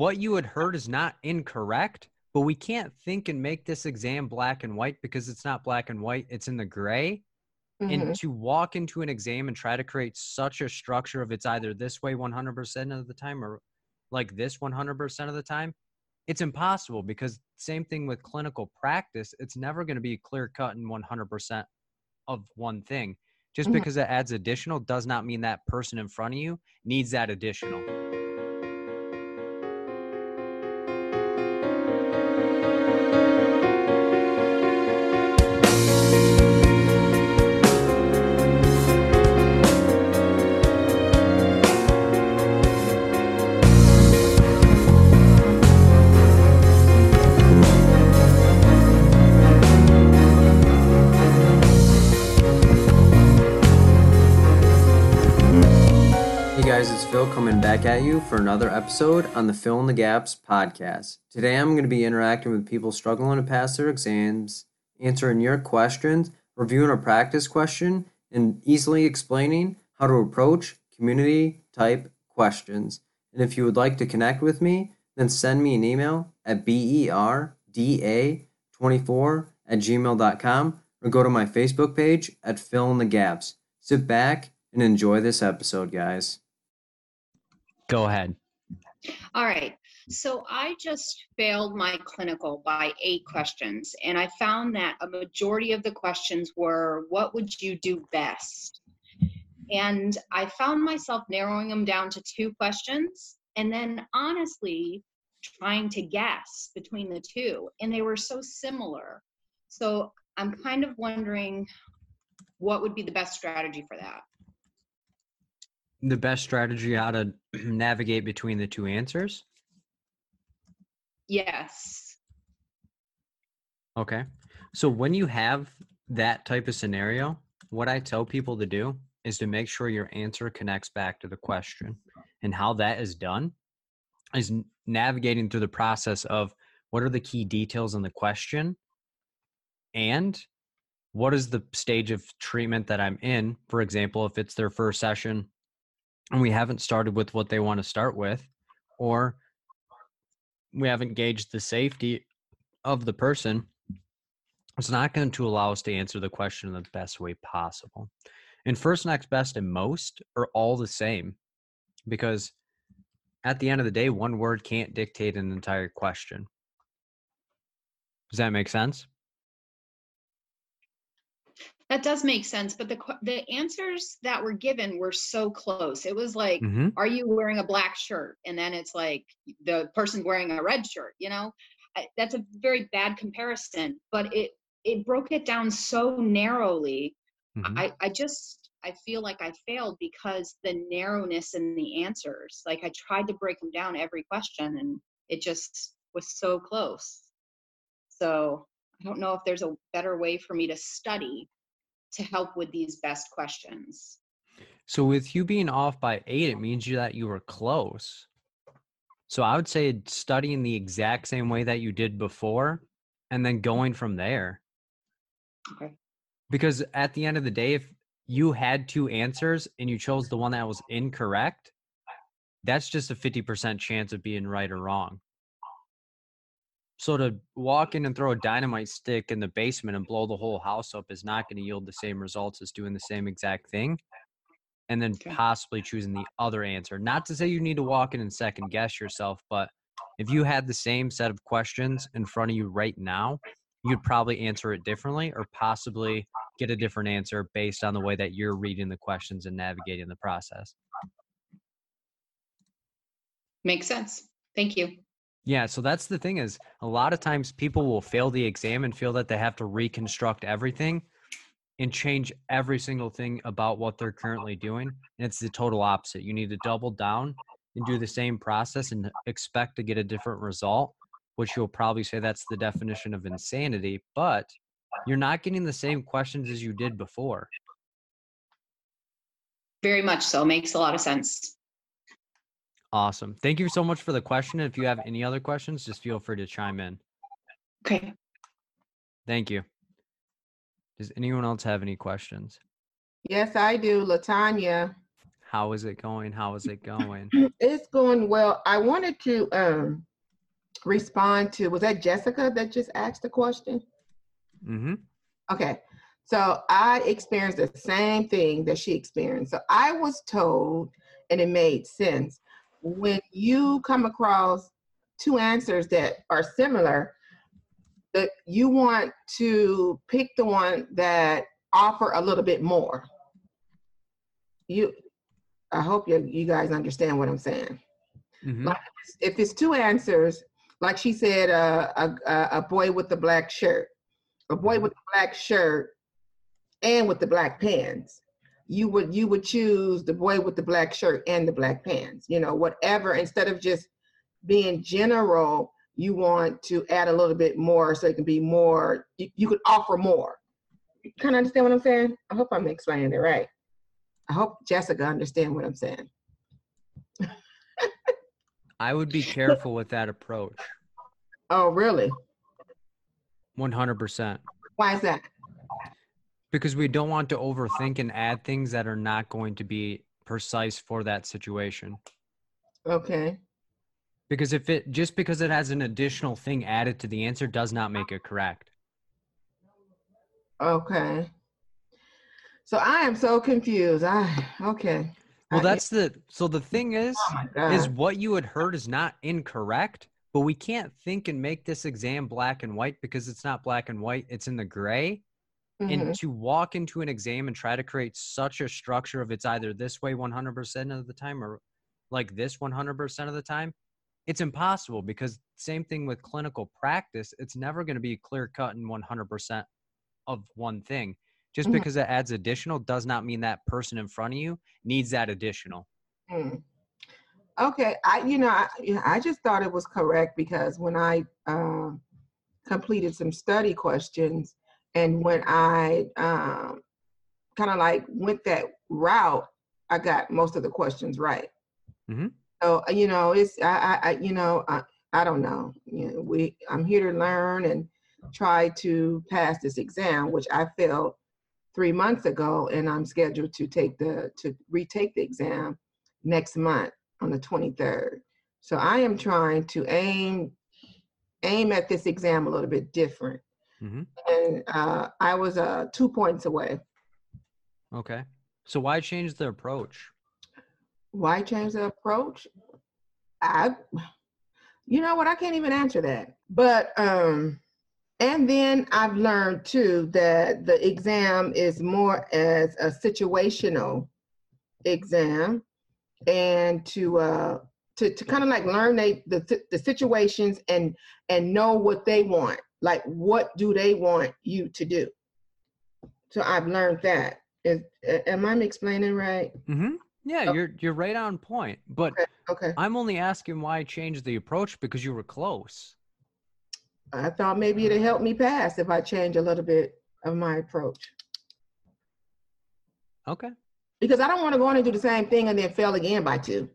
what you had heard is not incorrect, but we can't think and make this exam black and white because it's not black and white, it's in the gray. Mhm. And to walk into an exam and try to create such a structure of it's either this way 100% of the time or like this 100% of the time, it's impossible because same thing with clinical practice, it's never going to be clear cut and 100% of one thing. Just Mhm. because it adds additional does not mean that person in front of you needs that additional. Phil coming back at you for another episode on the Fill in the Gaps podcast. Today I'm going to be interacting with people struggling to pass their exams, answering your questions, reviewing a practice question, and easily explaining how to approach community type questions. And if you would like to connect with me, then send me an email at berda24 at gmail.com or go to my Facebook page at Fill in the Gaps. Sit back and enjoy this episode, guys. Go ahead. All right. So I just failed my clinical by eight questions, and I found that a majority of the questions were, What would you do best? And I found myself narrowing them down to two questions, and then honestly trying to guess between the two. And they were so similar. So I'm kind of wondering what would be the best strategy for that. The best strategy how to navigate between the two answers. Yes. Okay. So when you have that type of scenario, what I tell people to do is to make sure your answer connects back to the question. And how that is done is navigating through the process of what are the key details in the question and what is the stage of treatment that I'm in. For example, if it's their first session and we haven't started with what they want to start with, or we haven't gauged the safety of the person, it's not going to allow us to answer the question in the best way possible. And first, next, best, and most are all the same because at the end of the day, one word can't dictate an entire question. Does that make sense? That does make sense, but the the answers that were given were so close. It was like, Mm-hmm. "Are you wearing a black shirt?" And then it's like the person wearing a red shirt. You know, I, that's a very bad comparison. But it it broke it down so narrowly. Mhm. I I just I feel like I failed because the narrowness in the answers. Like I tried to break them down every question, and it just was so close. So I don't know if there's a better way for me to study to help with these best questions. So with you being off by eight, it means you that you were close. So I would say studying the exact same way that you did before and then going from there. Okay. Because at the end of the day, if you had two answers and you chose the one that was incorrect, that's just a 50% chance of being right or wrong. So to walk in and throw a dynamite stick in the basement and blow the whole house up is not going to yield the same results as doing the same exact thing and then Okay. possibly choosing the other answer. Not to say you need to walk in and second guess yourself, but if you had the same set of questions in front of you right now, you'd probably answer it differently or possibly get a different answer based on the way that you're reading the questions and navigating the process. Makes sense. Thank you. Yeah, so that's the thing is a lot of times people will fail the exam and feel that they have to reconstruct everything and change every single thing about what they're currently doing. And it's the total opposite. You need to double down and do the same process and expect to get a different result, which you'll probably say that's the definition of insanity, but you're not getting the same questions as you did before. Very much so. Makes a lot of sense. Awesome. Thank you so much for the question. If you have any other questions, just feel free to chime in. Okay. Thank you. Does anyone else have any questions? Yes, I do. Latanya. How is it going? How is it going? It's going well. I wanted to um respond to was that Jessica that just asked the question? Mm-hmm. Okay. So I experienced the same thing that she experienced. So I was told, and it made sense, when you come across two answers that are similar, that you want to pick the one that offer a little bit more. You I hope you, you guys understand what I'm saying. Mm-hmm. Like if it's two answers, like she said, uh, a, a a boy with the black shirt, a boy with the black shirt, and with the black pants, you would you would choose the boy with the black shirt and the black pants. You know, whatever. Instead of just being general, you want to add a little bit more so it can be more. You, you could offer more. You kind of understand what I'm saying? I hope I'm explaining it right. I hope Jessica understand what I'm saying. I would be careful with that approach. Oh, really? 100%. Why is that? Because we don't want to overthink and add things that are not going to be precise for that situation. Okay. Because if it just because it has an additional thing added to the answer does not make it correct. Okay. So I am so confused. I okay. Well, I- that's the so the thing is oh is what you had heard is not incorrect, but we can't think and make this exam black and white because it's not black and white, it's in the gray. Mhm. And to walk into an exam and try to create such a structure of it's either this way 100% of the time or like this 100% of the time, it's impossible because same thing with clinical practice, it's never going to be clear cut and 100% of one thing. Just Mhm. because it adds additional does not mean that person in front of you needs that additional. Mm. Okay, I you know I, I just thought it was correct because when I um, completed some study questions and when I um, kind of like went that route, I got most of the questions right. Mhm. So you know it's I, I, I you know I, I don't know you know we I'm here to learn and try to pass this exam which I failed three months ago and I'm scheduled to take the to retake the exam next month on the 23rd. So I am trying to aim aim at this exam a little bit different. Mhm. And uh, I was uh, two points away. Okay. So why change the approach? Why change the approach? I, you know what? I can't even answer that. But um, and then I've learned too that the exam is more as a situational exam, and to uh, to to kind of like learn they the the situations and and know what they want. Like what do they want you to do? So I've learned that. Is am I explaining right? Mm-hmm. Yeah, Oh. you're you're right on point. But Okay. Okay. I'm only asking why change the approach because you were close. I thought maybe it'd help me pass if I change a little bit of my approach. Okay. Because I don't want to go in and do the same thing and then fail again by two.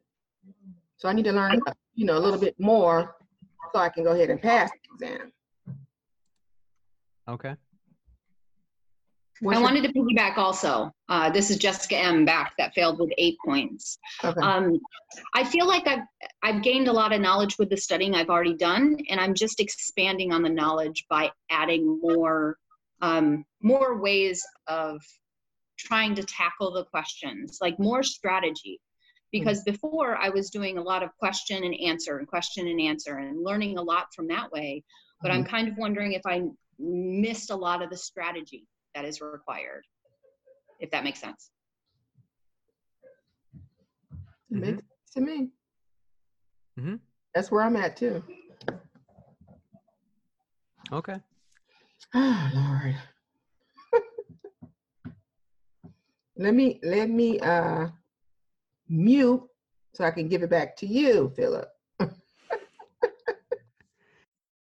So I need to learn, you know, a little bit more so I can go ahead and pass the exam. Okay. What's I your- wanted to piggyback also. Uh, this is Jessica M. back that failed with eight points. okay. Um, I feel like I've, I've gained a lot of knowledge with the studying I've already done, and I'm just expanding on the knowledge by adding more, um, more ways of trying to tackle the questions, like more strategy. Because before I was doing a lot of question and answer and question and answer and learning a lot from that way. But I'm kind of wondering if I missed a lot of the strategy that is required, if that makes sense. It makes sense to me. Mhm. That's where I'm at too. Okay. Oh Lord. let me let me uh mute so I can give it back to you, Philip.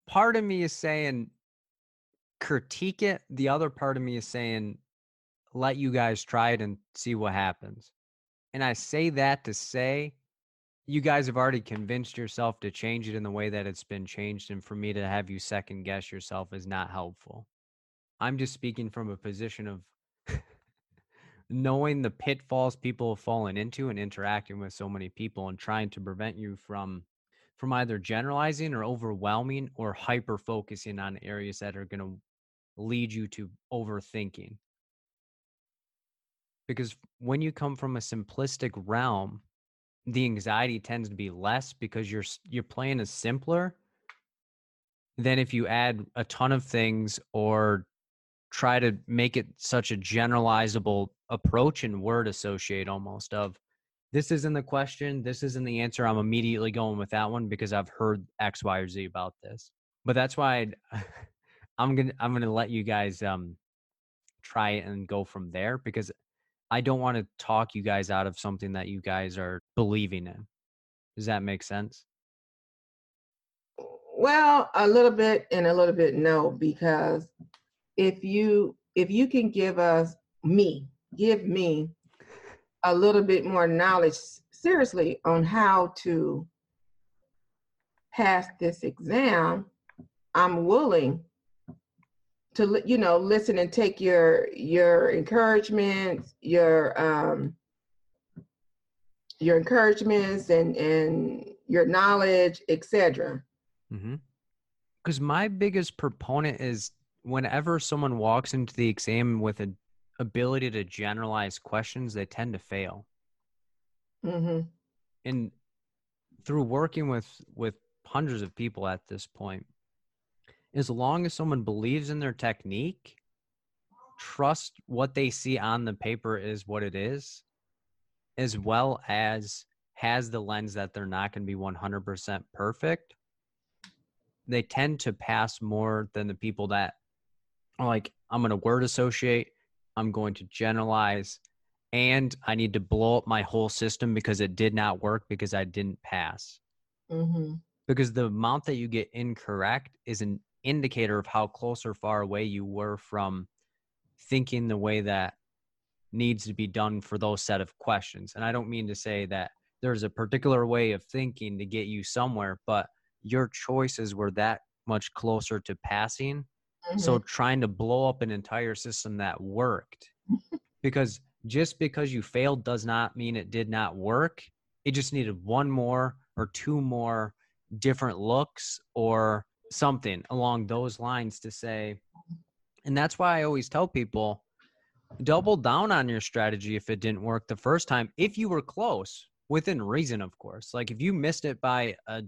Part of me is saying critique it. The other part of me is saying let you guys try it and see what happens. And I say that to say you guys have already convinced yourself to change it in the way that it's been changed. And for me to have you second guess yourself is not helpful. I'm just speaking from a position of knowing the pitfalls people have fallen into and interacting with so many people and trying to prevent you from from either generalizing or overwhelming or hyper focusing on areas that are going to lead you to overthinking. Because when you come from a simplistic realm the anxiety tends to be less because your your you're is simpler than if you add a ton of things or try to make it such a generalizable approach and word associate almost of this isn't the question this isn't the answer i'm immediately going with that one because i've heard x y or z about this. But that's why i'm gonna i'm gonna let you guys um try and go from there because i don't want to talk you guys out of something that you guys are believing in. Does that make sense? Well, a little bit and a little bit no, because if you if you can give us me, give me a little bit more knowledge seriously on how to pass this exam, I'm willing to you know listen and take your your encouragements, your um your encouragements and and your knowledge, etc. Because my biggest proponent is whenever someone walks into the exam with an ability to generalize questions, they tend to fail. hmm And through working with with hundreds of people at this point, as long as someone believes in their technique, trust what they see on the paper is what it is, as well as has the lens that they're not going to be 100% perfect, they tend to pass more than the people that are like, I'm going to word associate, I'm going to generalize, and I need to blow up my whole system because it did not work because I didn't pass. hmm Because the amount that you get incorrect is an indicator of how close or far away you were from thinking the way that needs to be done for those set of questions. And I don't mean to say that there's a particular way of thinking to get you somewhere, but your choices were that much closer to passing. So mm-hmm. trying to blow up an entire system that worked because just because you failed does not mean it did not work. It just needed one more or two more different looks or something along those lines to say. And that's why I always tell people double down on your strategy if it didn't work the first time, if you were close, within reason, of course. Like if you missed it by a,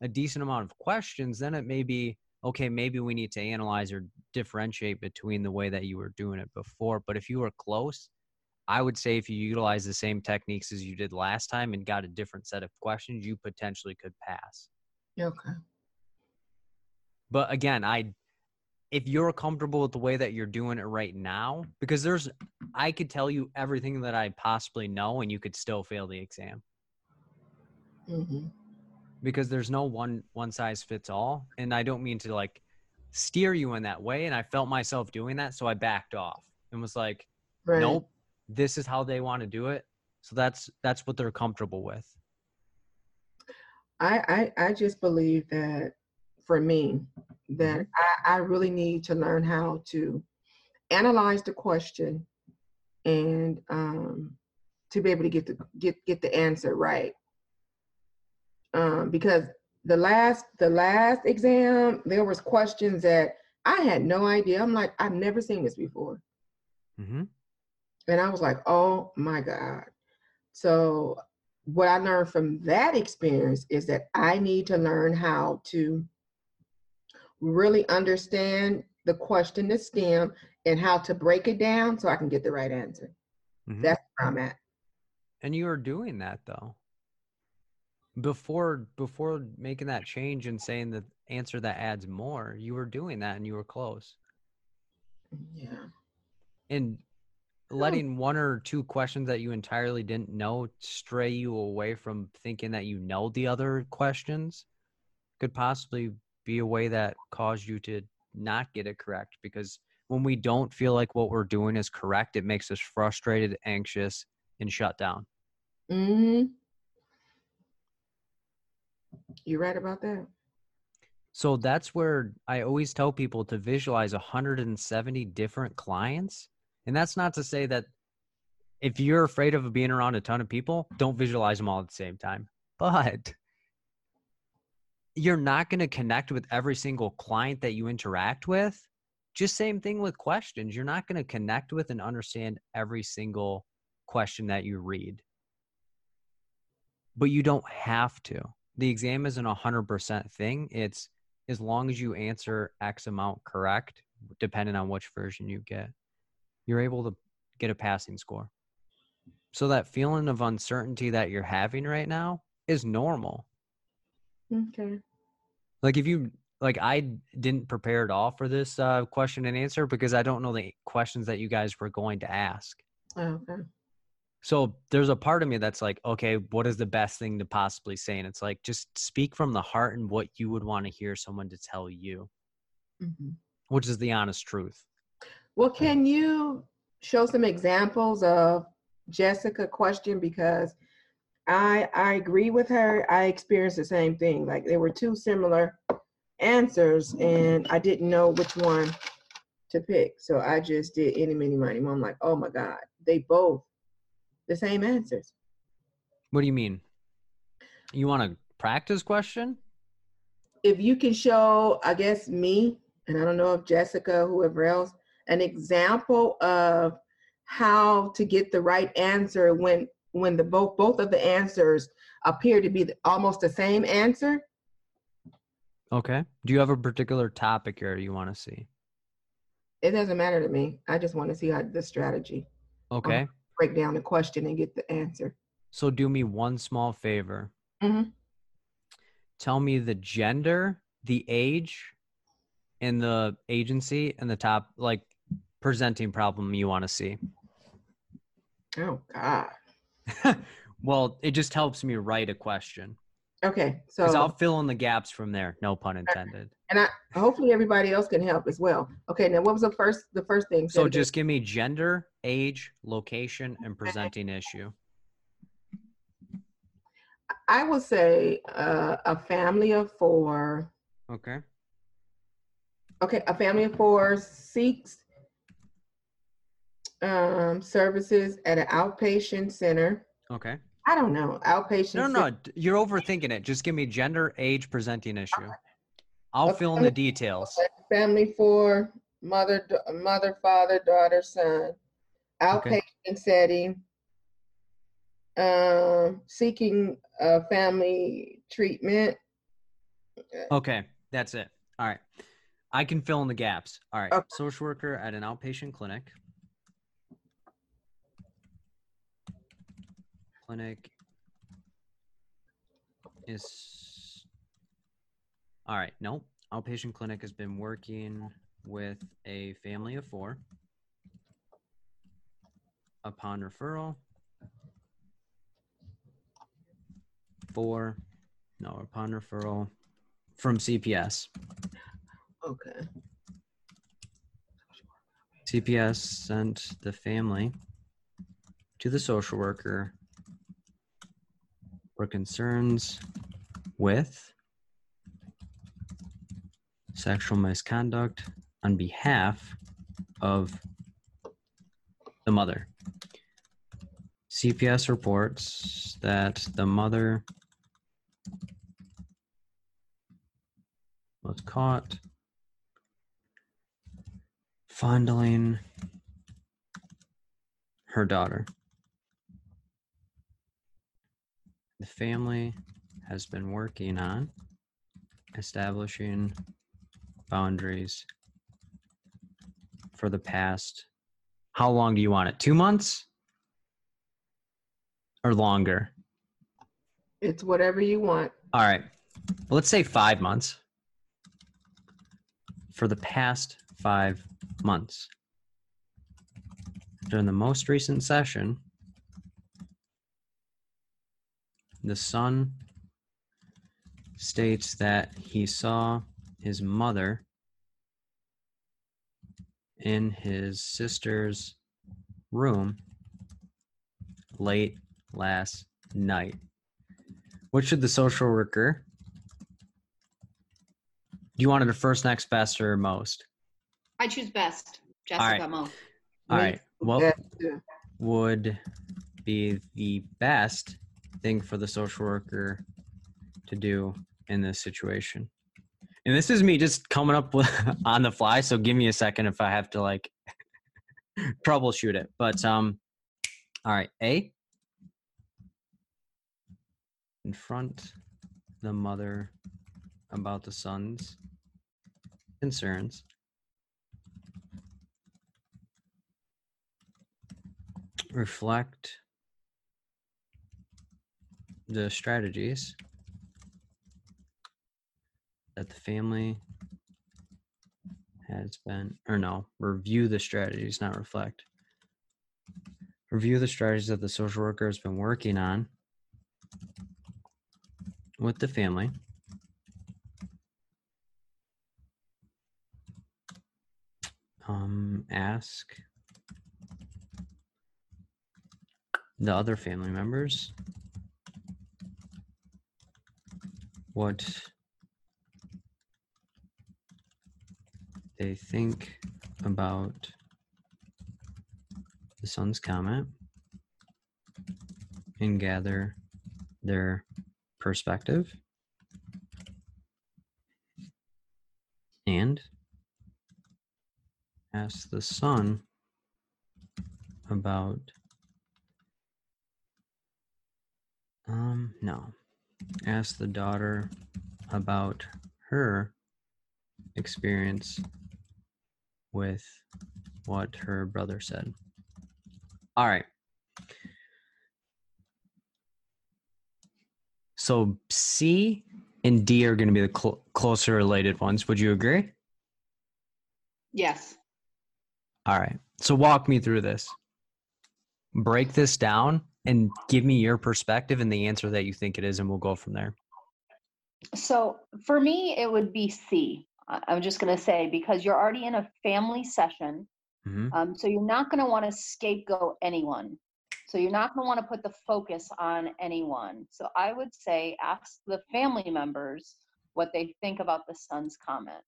a decent amount of questions, then it may be okay, maybe we need to analyze or differentiate between the way that you were doing it before. But if you were close, I would say if you utilize the same techniques as you did last time and got a different set of questions, you potentially could pass. Okay. But again, I if you're comfortable with the way that you're doing it right now, because there's I could tell you everything that I possibly know and you could still fail the exam. Hmm because there's no one one size fits all. And I don't mean to like steer you in that way. And I felt myself doing that so I backed off and was like Right. nope this is how they want to do it. So that's that's what they're comfortable with. I, I I just believe that for me that I, I really need to learn how to analyze the question and um, to be able to get the get get the answer right. Um, because the last the last exam there was questions that I had no idea. I'm like I've never seen this before. mm-hmm. And I was like, oh my God. So, what I learned from that experience is that I need to learn how to really understand the question, the STEM, and how to break it down so I can get the right answer. Mhm. That's where I'm at. and you were doing that though before before making that change and saying the answer that adds more you were doing that and you were close Yeah. and letting one or two questions that you entirely didn't know stray you away from thinking that you know the other questions could possibly be a way that caused you to not get it correct because when we don't feel like what we're doing is correct it makes us frustrated anxious and shut down hmm You right about that? So that's where I always tell people to visualize 170 different clients. And that's not to say that if you're afraid of being around a ton of people, don't visualize them all at the same time. But you're not going to connect with every single client that you interact with. Just same thing with questions. You're not going to connect with and understand every single question that you read. But you don't have to. The exam isn't a 100% thing. It's as long as you answer X amount correct, depending on which version you get, you're able to get a passing score. So that feeling of uncertainty that you're having right now is normal. Okay. Like if you like I didn't prepare at all for this uh, question and answer because I don't know the questions that you guys were going to ask. Okay. So there's a part of me that's like, okay, what is the best thing to possibly say? And it's like, just speak from the heart and what you would want to hear someone to tell you, Mhm. which is the honest truth. Well, can you show some examples of Jessica question because I I agree with her. I experienced the same thing. Like there were two similar answers, and I didn't know which one to pick. So I just did any, mini, money. I'm like, oh my god, they both the same answers. What do you mean? You want a practice question? If you can show, I guess me, and I don't know if Jessica, whoever else, an example of how to get the right answer when when the both both of the answers appear to be the, almost the same answer. Okay. Do you have a particular topic area you want to see? It doesn't matter to me. I just want to see how the strategy Okay. break down the question and get the answer. So do me one small favor. Mhm. Tell me the gender, the age, and the agency and the top like presenting problem you want to see. Oh God. well, it just helps me write a question Okay, so I'll fill in the gaps from there. No pun intended. and I hopefully everybody else can help as well. Okay, now what was the first the first thing? So just give me gender, age, location, and presenting issue. I would say uh, a family of four. Okay. Okay, a family of four seeks um, services at an outpatient center. Okay. I don't know, outpatient. No, cen- no, you're overthinking it. Just give me gender, age, presenting issue. I'll Okay. fill in the details. Family four, mother, mother, father, daughter, son. Okay. Outpatient setting. Um, seeking uh, family treatment. Okay, that's it. All right. I can fill in the gaps. All right. Okay. Social worker at an outpatient clinic. Clinic is. All right. Nope. Outpatient clinic has been working with a family of four. Upon referral, for no upon referral from CPS. Okay. CPS sent the family to the social worker for concerns with sexual misconduct on behalf of the mother. CPS reports that the mother was caught fondling her daughter. The family has been working on establishing boundaries for the past. How long do you want it? Two months or longer? It's whatever you want. All right. Well, let's say five months. For the past five months. During the most recent session, the son states that he saw his mother in his sister's room late last night. What should the social worker? Do you want it a first, next, best, or most? I choose best. Jessica Mo. All Me right. Well, uh, would be the best thing for the social worker to do in this situation? And this is me just coming up with on the fly, so give me a second if I have to like troubleshoot it. But um all right, A confront the mother about the son's concerns. Reflect the strategies that the family has been, or no, review the strategies, not reflect. Review the strategies that the social worker has been working on with the family. Um, ask the other family members what they think about the son's comment and gather their perspective. And ask the son about um no ask the daughter about her experience with what her brother said all right So C and D are going to be the cl- closer related ones. Would you agree? Yes. All right. So walk me through this. Break this down and give me your perspective and the answer that you think it is, and we'll go from there. So for me, it would be C. I'm just going to say because you're already in a family session, hmm um, so you're not going to want to scapegoat anyone. So you're not going to want to put the focus on anyone. So I would say ask the family members what they think about the son's comment.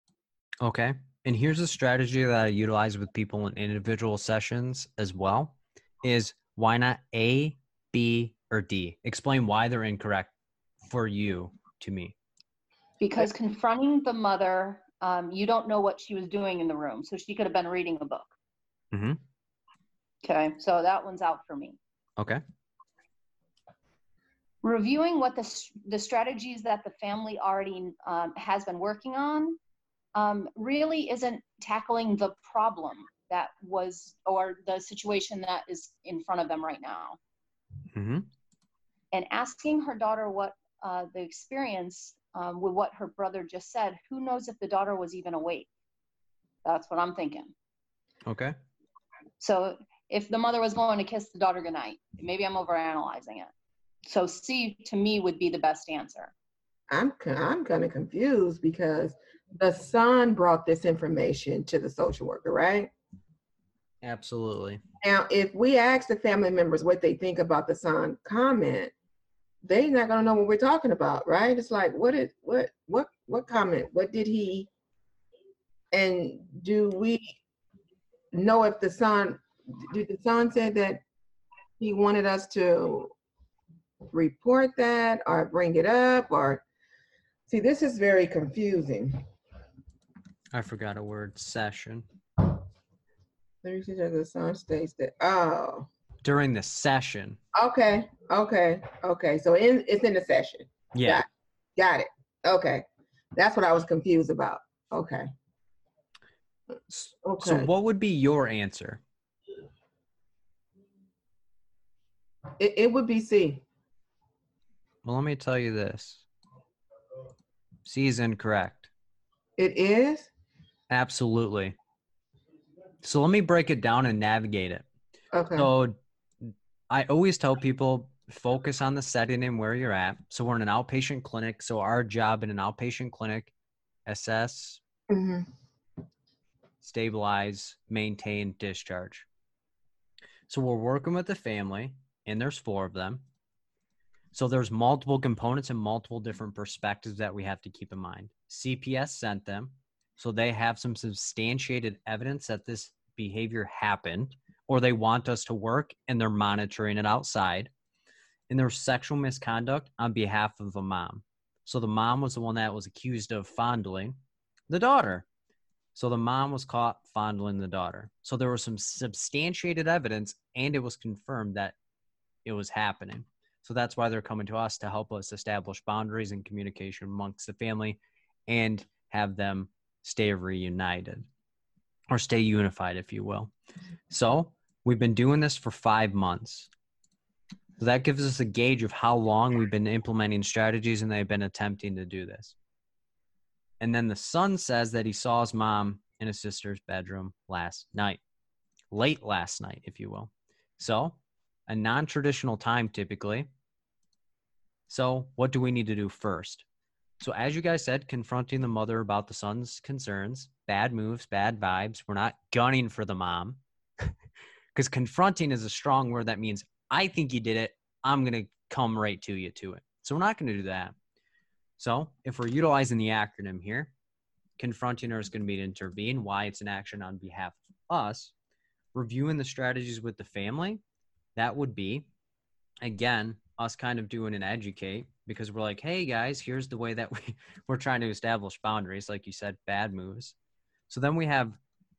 Okay. And here's a strategy that I utilize with people in individual sessions as well is why not A, B, or D? Explain why they're incorrect for you to me. Because confronting the mother, um, you don't know what she was doing in the room. So she could have been reading a book. Mhm. Okay. So that one's out for me. Okay. reviewing what the, the strategies that the family already um, has been working on um, really isn't tackling the problem that was or the situation that is in front of them right now hmm and asking her daughter what uh, the experience um, with what her brother just said who knows if the daughter was even awake? That's what i'm thinking. Okay. so if the mother was going to kiss the daughter goodnight maybe i'm overanalyzing it. So c to me would be the best answer. I'm I'm kind of confused because the son brought this information to the social worker, right? Absolutely. Now, if we ask the family members what they think about the son comment, they're not gonna know what we're talking about, right? It's like, what is what what what comment? What did he? And do we know if the son did the son say that he wanted us to report that or bring it up or see this is very confusing. I forgot a word. Session. Me see the son states that oh During the session. okay okay okay so in it's in the session Yeah. Got it. Okay. That's what I was confused about. Okay. Okay. So what would be your answer? it, it would be C. Well, let me tell you this. C is incorrect. It is? Absolutely. So let me break it down and navigate it. Okay. So I always tell people focus on the setting and where you're at. So we're in an outpatient clinic. So our job in an outpatient clinic, assess, hmm stabilize, maintain, discharge. So we're working with the family, and there's four of them. So there's multiple components and multiple different perspectives that we have to keep in mind. CPS sent them, so they have some substantiated evidence that this behavior happened or they want us to work and they're monitoring it outside. And there's sexual misconduct on behalf of the mom. So the mom was the one that was accused of fondling the daughter. So the mom was caught fondling the daughter. So there was some substantiated evidence and it was confirmed that it was happening. So that's why they're coming to us to help us establish boundaries and communication amongst the family and have them stay reunited or stay unified, if you will. So we've been doing this for five months. So that gives us a gauge of how long we've been implementing strategies and they've been attempting to do this. And then the son says that he saw his mom in his sister's bedroom last night, late last night, if you will. So, a non traditional time typically. So, what do we need to do first? So, as you guys said, confronting the mother about the son's concerns, bad moves, bad vibes. We're not gunning for the mom because confronting is a strong word that means I think you did it. I'm going to come right to you to it. So, we're not going to do that. So if we're utilizing the acronym here, confronting her is going to be to intervene, why it's an action on behalf of us. Reviewing the strategies with the family, that would be, again, us kind of doing an educate because we're like, hey guys, here's the way that we, we're trying to establish boundaries, like you said, bad moves. So then we have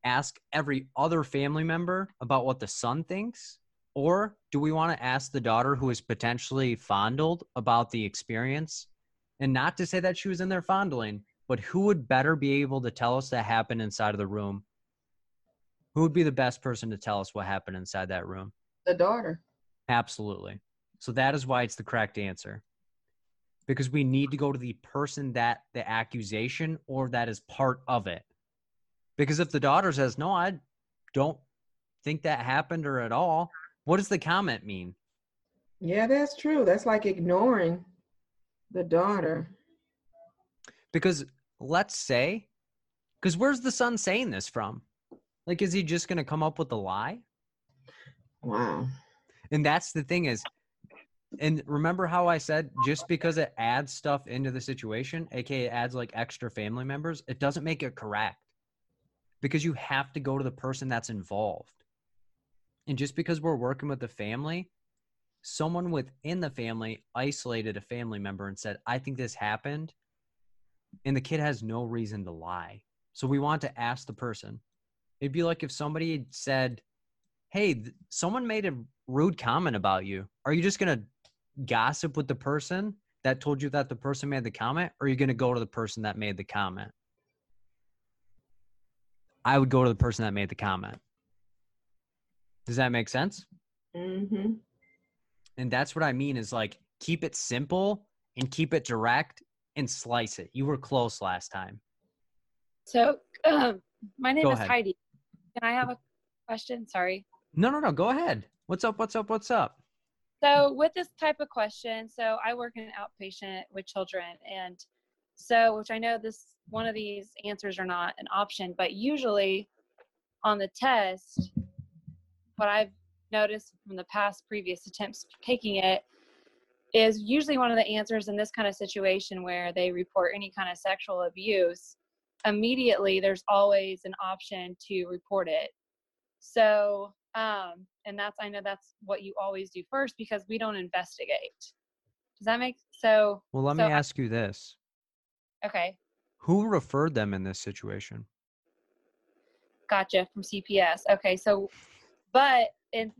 ask every other family member about what the son thinks or do we want to ask the daughter who is potentially fondled about the experience and not to say that she was in there fondling, but who would better be able to tell us that happened inside of the room? Who would be the best person to tell us what happened inside that room? The daughter. Absolutely. So that is why it's the correct answer. Because we need to go to the person that the accusation or that is part of it. Because if the daughter says, no, I don't think that happened or at all, what does the comment mean? Yeah, that's true. That's like ignoring the daughter. Because let's say, because where's the son saying this from? Like, is he just going to come up with a lie? Wow. And that's the thing is, and remember how I said just because it adds stuff into the situation, aka it adds like extra family members, it doesn't make it correct. Because you have to go to the person that's involved. And just because we're working with the family someone within the family isolated a family member and said, I think this happened. And the kid has no reason to lie. So we want to ask the person. It'd be like if somebody said, Hey, th- someone made a rude comment about you. Are you just going to gossip with the person that told you that the person made the comment? Or are you going to go to the person that made the comment? I would go to the person that made the comment. Does that make sense? Mm-hmm. And that's what I mean is like keep it simple and keep it direct and slice it. You were close last time. So, um, my name Go is ahead. Heidi. Can I have a question? Sorry. No, no, no. Go ahead. What's up? What's up? What's up? So, with this type of question, so I work in outpatient with children, and so which I know this one of these answers are not an option, but usually on the test, what I've noticed from the past previous attempts taking it is usually one of the answers in this kind of situation where they report any kind of sexual abuse immediately there's always an option to report it. So um and that's i know that's what you always do first because we don't investigate does that make so Well, let So me I- ask you this okay Who referred them in this situation? gotcha from cps okay so but in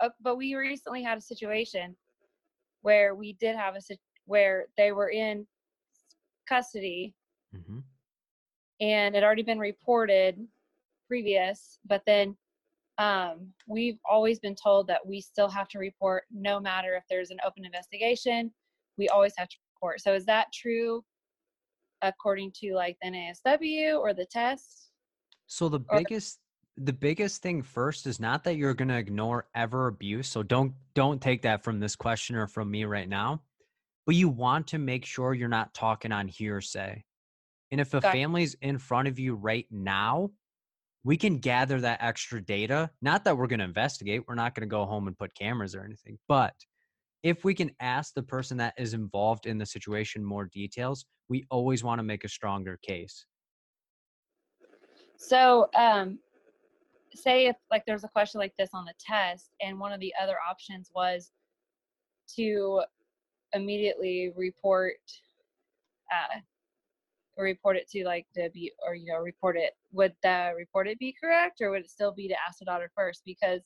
uh, but we recently had a situation where we did have a where they were in custody Mm-hmm. and it had already been reported previous but then um, we've always been told that we still have to report no matter if there's an open investigation we always have to report so is that true according to like the nasw or the test So the Or- biggest the biggest thing first is not that you're going to ignore ever abuse. So don't don't take that from this question or from me right now. But you want to make sure you're not talking on hearsay. And if a Gotcha. family's in front of you right now, we can gather that extra data. Not that we're going to investigate. We're not going to go home and put cameras or anything. But if we can ask the person that is involved in the situation more details, we always want to make a stronger case. so um say if like there's a question like this on the test and one of the other options was to immediately report uh report it to like the be or you know report it would the report it be correct or would it still be to ask the daughter first? Because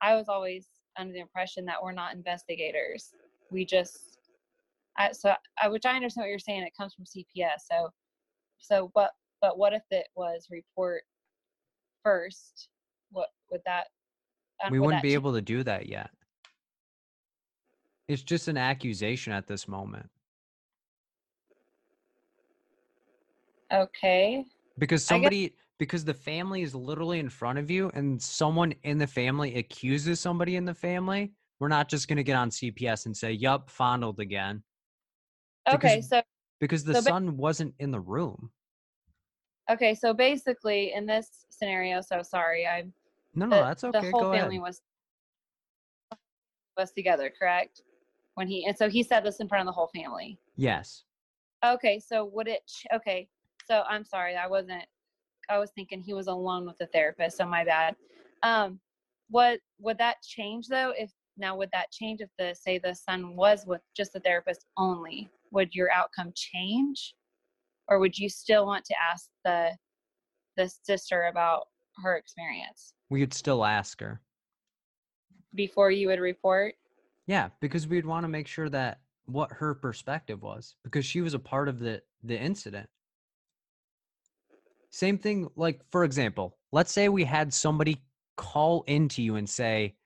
i was always under the impression that we're not investigators. We just I, so I, which i understand what you're saying it comes from cps so so but but what if it was report first? What would that we would wouldn't that be ch- able to do that yet. It's just an accusation at this moment okay because I guess- somebody because the family is literally in front of you and someone in the family accuses somebody in the family. We're not just going to get on CPS and say, "Yup, fondled again," okay Because- so because the So ba- son wasn't in the room. okay so basically in this scenario so sorry i'm No, no, the, that's okay. the whole Go family ahead. was was together correct when he and so he said this in front of the whole family Yes. okay so would it okay so i'm sorry i wasn't i was thinking he was alone with the therapist so my bad. Um what would that change though if now would that change if the say the son was with just the therapist only? Would your outcome change? Or would you still want to ask the the sister about her experience? We could still ask her. before you would report? Yeah, because we'd want to make sure that what her perspective was because she was a part of the the incident. Same thing like for example, let's say we had somebody call into you and say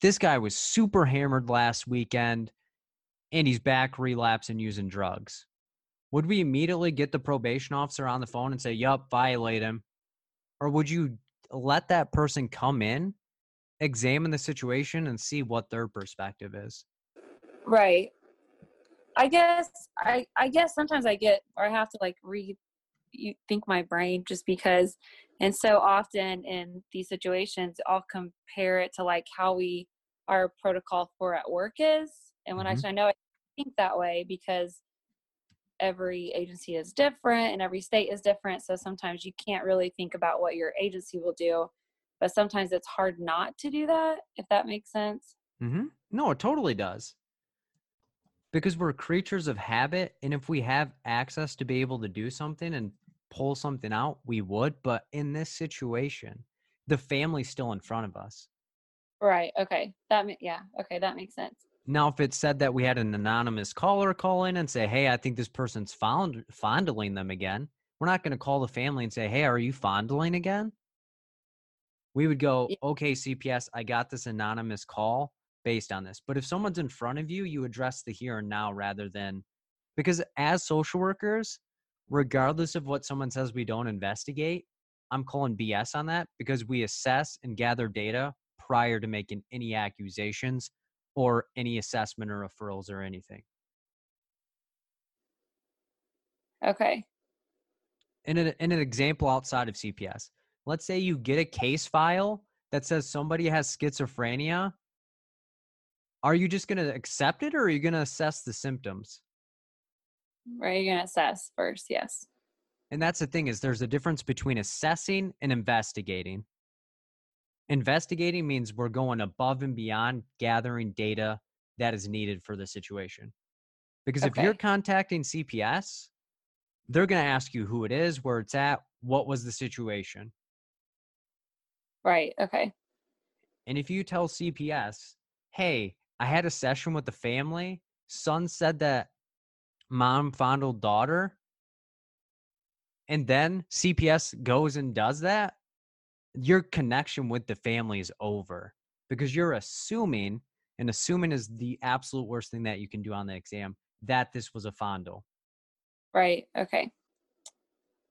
this guy was super hammered last weekend and he's back relapsing using drugs. Would we immediately get the probation officer on the phone and say, "Yup, violate him?" Or would you let that person come in, examine the situation and see what their perspective is? Right. I guess I I guess sometimes I get or I have to like re you think my brain just because and so often in these situations I'll compare it to like how we our protocol for at work is and when Mhm. I know I think that way because every agency is different and every state is different so sometimes you can't really think about what your agency will do but sometimes it's hard not to do that if that makes sense Mm-hmm. No, it totally does. Because we're creatures of habit, and if we have access to be able to do something and pull something out, we would. But in this situation, the family's still in front of us. Right. Okay. That ma- yeah. Okay, that makes sense. Now, if it said that we had an anonymous caller call in and say, "Hey, I think this person's fond- fondling them again," we're not going to call the family and say, "Hey, are you fondling again?" We would go, Yeah. "Okay, CPS, I got this anonymous call based on this." But if someone's in front of you, you address the here and now rather than because as social workers, regardless of what someone says we don't investigate, I'm calling BS on that because we assess and gather data prior to making any accusations or any assessment or referrals or anything. Okay. In an, in an example outside of CPS, let's say you get a case file that says somebody has schizophrenia. Are you just going to accept it or are you going to assess the symptoms? Right. You're gonna assess first. Yes. And that's the thing is there's a difference between assessing and investigating. Investigating means we're going above and beyond gathering data that is needed for the situation. Because if you're contacting CPS, they're going to ask you who it is, where it's at, what was the situation. Right. Okay. And if you tell CPS, hey, I had a session with the family, son said that mom fondled daughter, and then CPS goes and does that, your connection with the family is over because you're assuming, and assuming is the absolute worst thing that you can do on the exam, that this was a fondle. Right. Okay.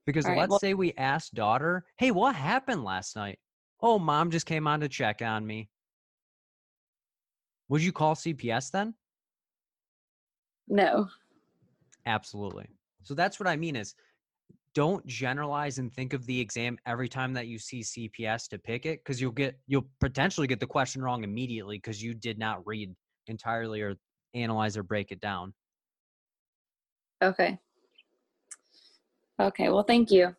Because All let's say we ask daughter, hey, what happened last night? Oh, mom just came on to check on me. Would you call CPS then? No. Absolutely. So that's what I mean is don't generalize and think of the exam every time that you see CPS to pick it because you'll get you'll potentially get the question wrong immediately because you did not read entirely or analyze or break it down. Okay. Okay. Well, thank you.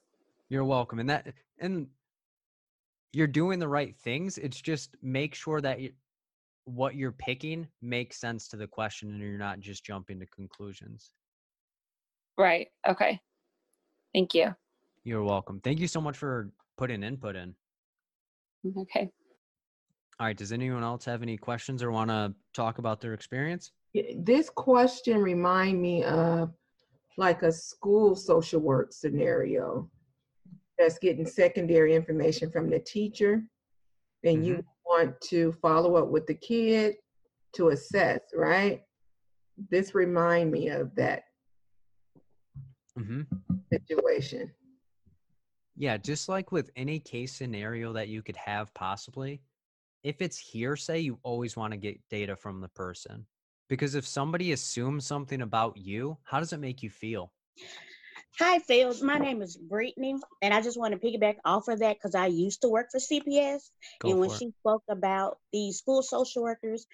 You're welcome. And that and you're doing the right things. It's just make sure that you, what you're picking makes sense to the question and you're not just jumping to conclusions. Right. Okay. Thank you. You're welcome. Thank you so much for putting input in. Okay. All right. Does anyone else have any questions or want to talk about their experience? This question remind me of like a school social work scenario that's getting secondary information from the teacher. And you mm-hmm. want to follow up with the kid to assess, right? This remind me of that Mm-hmm. situation. Yeah, just like with any case scenario that you could have possibly, if it's hearsay, you always want to get data from the person. Because if somebody assumes something about you, how does it make you feel? Hi, Phil. My name is Brittany, and I just want to piggyback off of that because I used to work for CPS. Go and when for it. she spoke about the school social workers,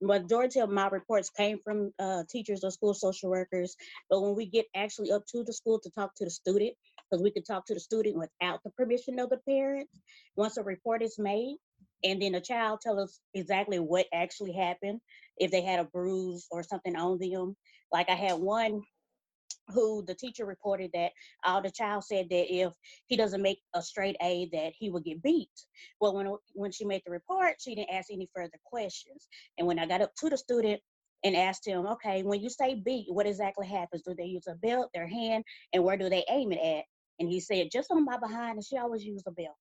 majority of my reports came from uh, teachers or school social workers. But when we get actually up to the school to talk to the student, because we could talk to the student without the permission of the parents, once a report is made, and then the child tell us exactly what actually happened, if they had a bruise or something on them. Like I had one who the teacher reported that uh, the child said that if he doesn't make a straight A, that he would get beat. Well, when when she made the report, she didn't ask any further questions. And when I got up to the student and asked him, okay, when you say beat, what exactly happens? Do they use a belt, their hand, and where do they aim it at? And he said, just on my behind, and she always used a belt.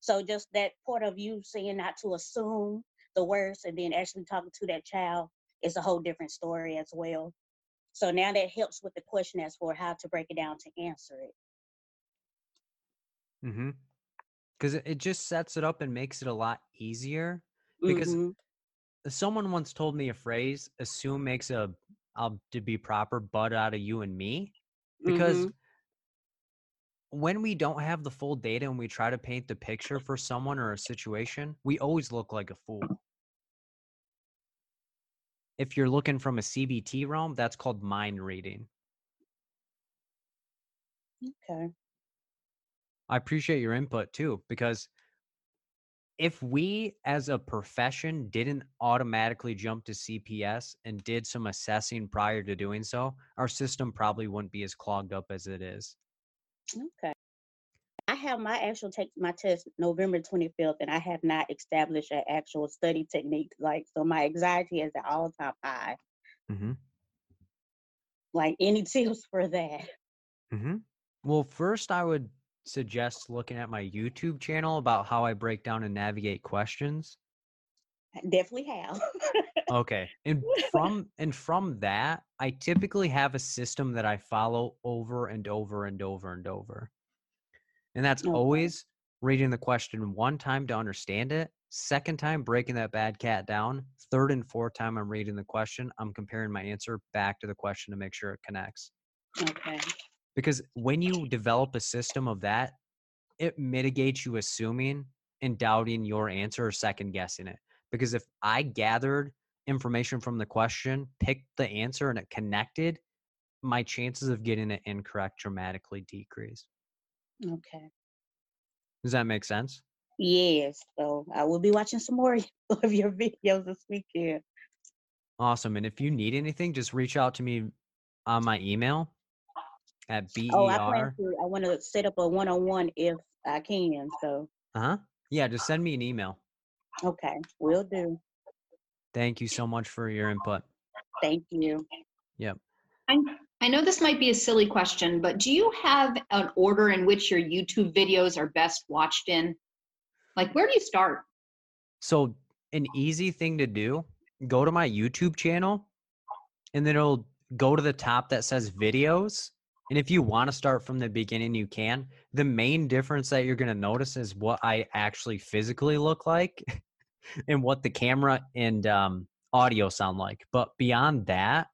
So just that part of you saying not to assume the worst and then actually talking to that child is a whole different story as well. So now that helps with the question as for how to break it down to answer it. Mm-hmm. Because it, just sets it up and makes it a lot easier. Because Mhm. someone once told me a phrase, assume makes a, I'll to be proper, butt out of you and me. Because Mhm. when we don't have the full data and we try to paint the picture for someone or a situation, we always look like a fool. If you're looking from a CBT realm, that's called mind reading. okay. I appreciate your input too, because if we as a profession didn't automatically jump to CPS and did some assessing prior to doing so, our system probably wouldn't be as clogged up as it is. Okay. I have my actual take my test November 25th, and I have not established an actual study technique. Like, so my anxiety is at all time high. Mm-hmm. Like, any tips for that? Mm-hmm. Well, first, I would suggest looking at my YouTube channel about how I break down and navigate questions. I definitely have. Okay. And from and from that, I typically have a system that I follow over and over and over and over. And that's Okay. always reading the question one time to understand it, second time breaking that bad cat down, third and fourth time I'm reading the question, I'm comparing my answer back to the question to make sure it connects. okay. Because when you develop a system of that, it mitigates you assuming and doubting your answer or second guessing it. Because if I gathered information from the question, picked the answer, and it connected, my chances of getting it incorrect dramatically decrease. Okay. Does that make sense? Yes. So I will be watching some more of your videos this weekend. Awesome. And if you need anything, just reach out to me on my email at B E Oh, I plan to. I want to set up a one-on-one if I can. So Uh huh. Yeah, just send me an email. okay, will do. Thank you so much for your input. Thank you. I, I know this might be a silly question, but do you have an order in which your YouTube videos are best watched in? Like, where do you start? So, an easy thing to do go to my YouTube channel and then it'll go to the top that says videos. And if you want to start from the beginning, you can. The main difference that you're going to notice is what I actually physically look like and what the camera and um, audio sound like. But beyond that,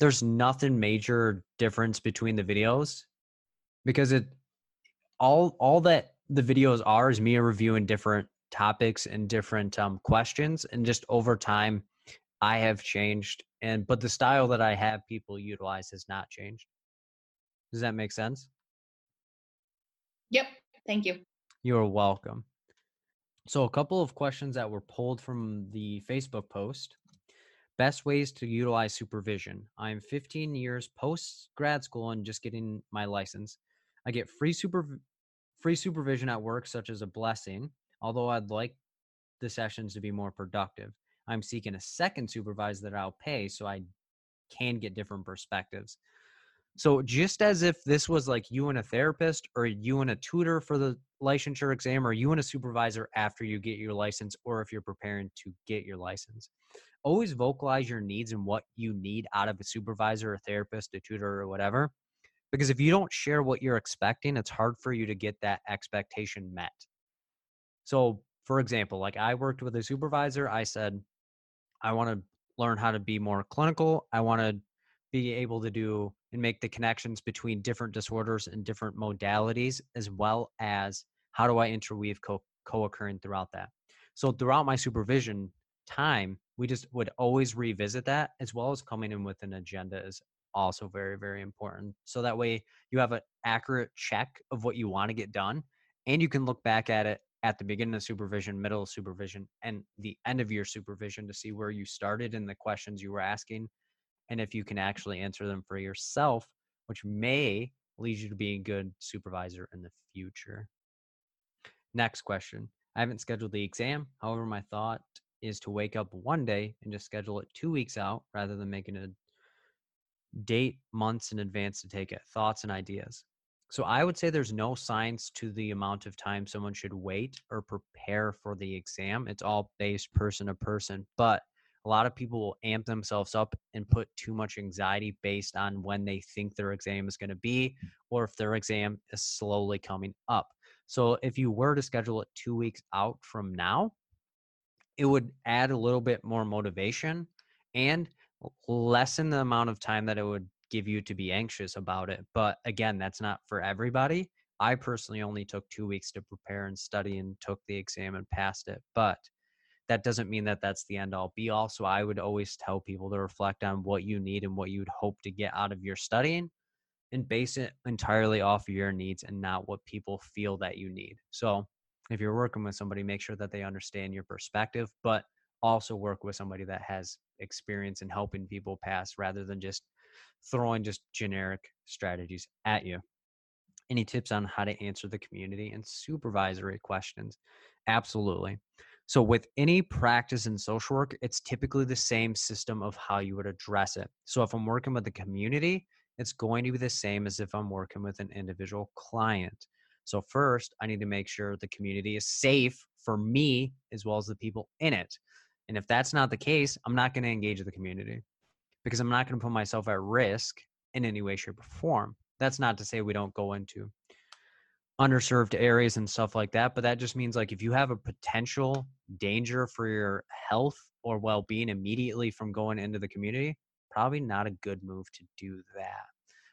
there's nothing major difference between the videos because it all all that the videos are is me reviewing different topics and different um, questions and just over time i have changed and but the style that i have people utilize has not changed does that make sense Yep. Thank you. You're welcome. So, a couple of questions that were pulled from the Facebook post. Best ways to utilize supervision. I'm 15 years post grad school and just getting my license. I get free super free supervision at work, such as a blessing. Although I'd like the sessions to be more productive, I'm seeking a second supervisor that I'll pay so I can get different perspectives. So, just as if this was like you and a therapist, or you and a tutor for the licensure exam, or you and a supervisor after you get your license, or if you're preparing to get your license, always vocalize your needs and what you need out of a supervisor, a therapist, a tutor, or whatever. Because if you don't share what you're expecting, it's hard for you to get that expectation met. So, for example, like I worked with a supervisor, I said, I want to learn how to be more clinical. I want to be able to do and make the connections between different disorders and different modalities, as well as how do I interweave co occurring throughout that. So, throughout my supervision time, we just would always revisit that, as well as coming in with an agenda is also very, very important. So that way you have an accurate check of what you want to get done, and you can look back at it at the beginning of supervision, middle of supervision, and the end of your supervision to see where you started and the questions you were asking and if you can actually answer them for yourself, which may lead you to being a good supervisor in the future. Next question. I haven't scheduled the exam. However, my thought is to wake up one day and just schedule it two weeks out rather than making a date months in advance to take it. Thoughts and ideas. So I would say there's no science to the amount of time someone should wait or prepare for the exam. It's all based person to person. But a lot of people will amp themselves up and put too much anxiety based on when they think their exam is going to be or if their exam is slowly coming up. So if you were to schedule it two weeks out from now, it would add a little bit more motivation and lessen the amount of time that it would give you to be anxious about it. But again, that's not for everybody. I personally only took two weeks to prepare and study and took the exam and passed it. But that doesn't mean that that's the end all be all. So I would always tell people to reflect on what you need and what you'd hope to get out of your studying and base it entirely off of your needs and not what people feel that you need. So if you're working with somebody, make sure that they understand your perspective, but also work with somebody that has experience in helping people pass rather than just throwing just generic strategies at you. Any tips on how to answer the community and supervisory questions? Absolutely. So, with any practice in social work, it's typically the same system of how you would address it. So, if I'm working with the community, it's going to be the same as if I'm working with an individual client. So, first, I need to make sure the community is safe for me as well as the people in it. And if that's not the case, I'm not going to engage the community because I'm not going to put myself at risk in any way, shape, or form. That's not to say we don't go into underserved areas and stuff like that. But that just means like if you have a potential danger for your health or well being immediately from going into the community, probably not a good move to do that.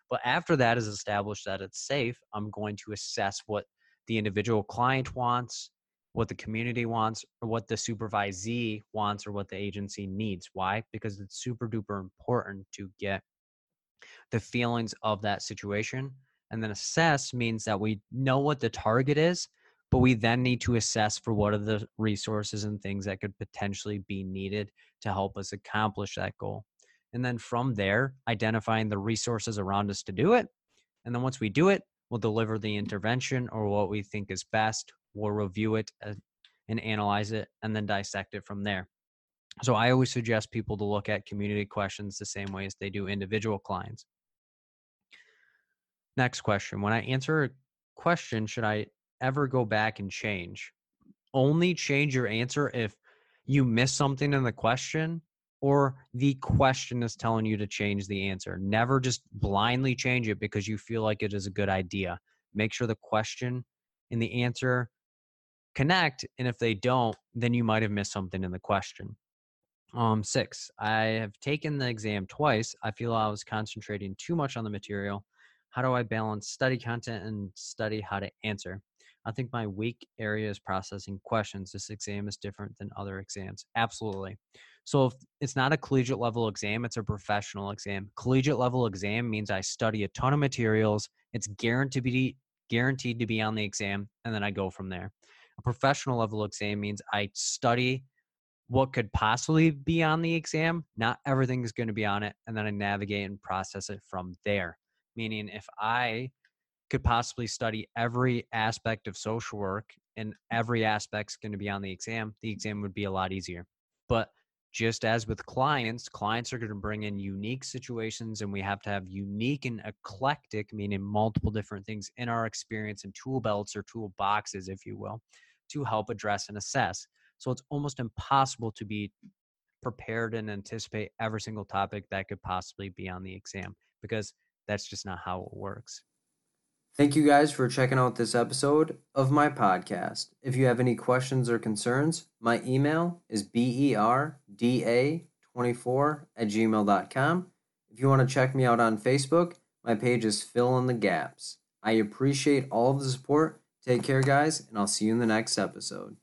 But after that is established that it's safe, I'm going to assess what the individual client wants, what the community wants, or what the supervisee wants, or what the agency needs. Why? Because it's super duper important to get the feelings of that situation and then assess means that we know what the target is, but we then need to assess for what are the resources and things that could potentially be needed to help us accomplish that goal. And then from there, identifying the resources around us to do it. And then once we do it, we'll deliver the intervention or what we think is best. We'll review it uh, and analyze it and then dissect it from there. So I always suggest people to look at community questions the same way as they do individual clients. Next question. When I answer a question, should I ever go back and change? Only change your answer if you miss something in the question or the question is telling you to change the answer. Never just blindly change it because you feel like it is a good idea. Make sure the question and the answer connect. And if they don't, then you might have missed something in the question. Um, six, I have taken the exam twice. I feel I was concentrating too much on the material how do I balance study content and study how to answer? I think my weak area is processing questions. This exam is different than other exams. Absolutely. So if it's not a collegiate level exam, it's a professional exam. Collegiate level exam means I study a ton of materials. It's guaranteed to be guaranteed to be on the exam, and then I go from there. A professional level exam means I study what could possibly be on the exam. Not everything is going to be on it, and then I navigate and process it from there. Meaning, if I could possibly study every aspect of social work and every aspect's going to be on the exam, the exam would be a lot easier. But just as with clients, clients are going to bring in unique situations and we have to have unique and eclectic, meaning multiple different things in our experience and tool belts or tool boxes, if you will, to help address and assess. So it's almost impossible to be prepared and anticipate every single topic that could possibly be on the exam because that's just not how it works. Thank you guys for checking out this episode of my podcast. If you have any questions or concerns, my email is berda24 at gmail.com. If you want to check me out on Facebook, my page is Fill in the Gaps. I appreciate all of the support. Take care, guys, and I'll see you in the next episode.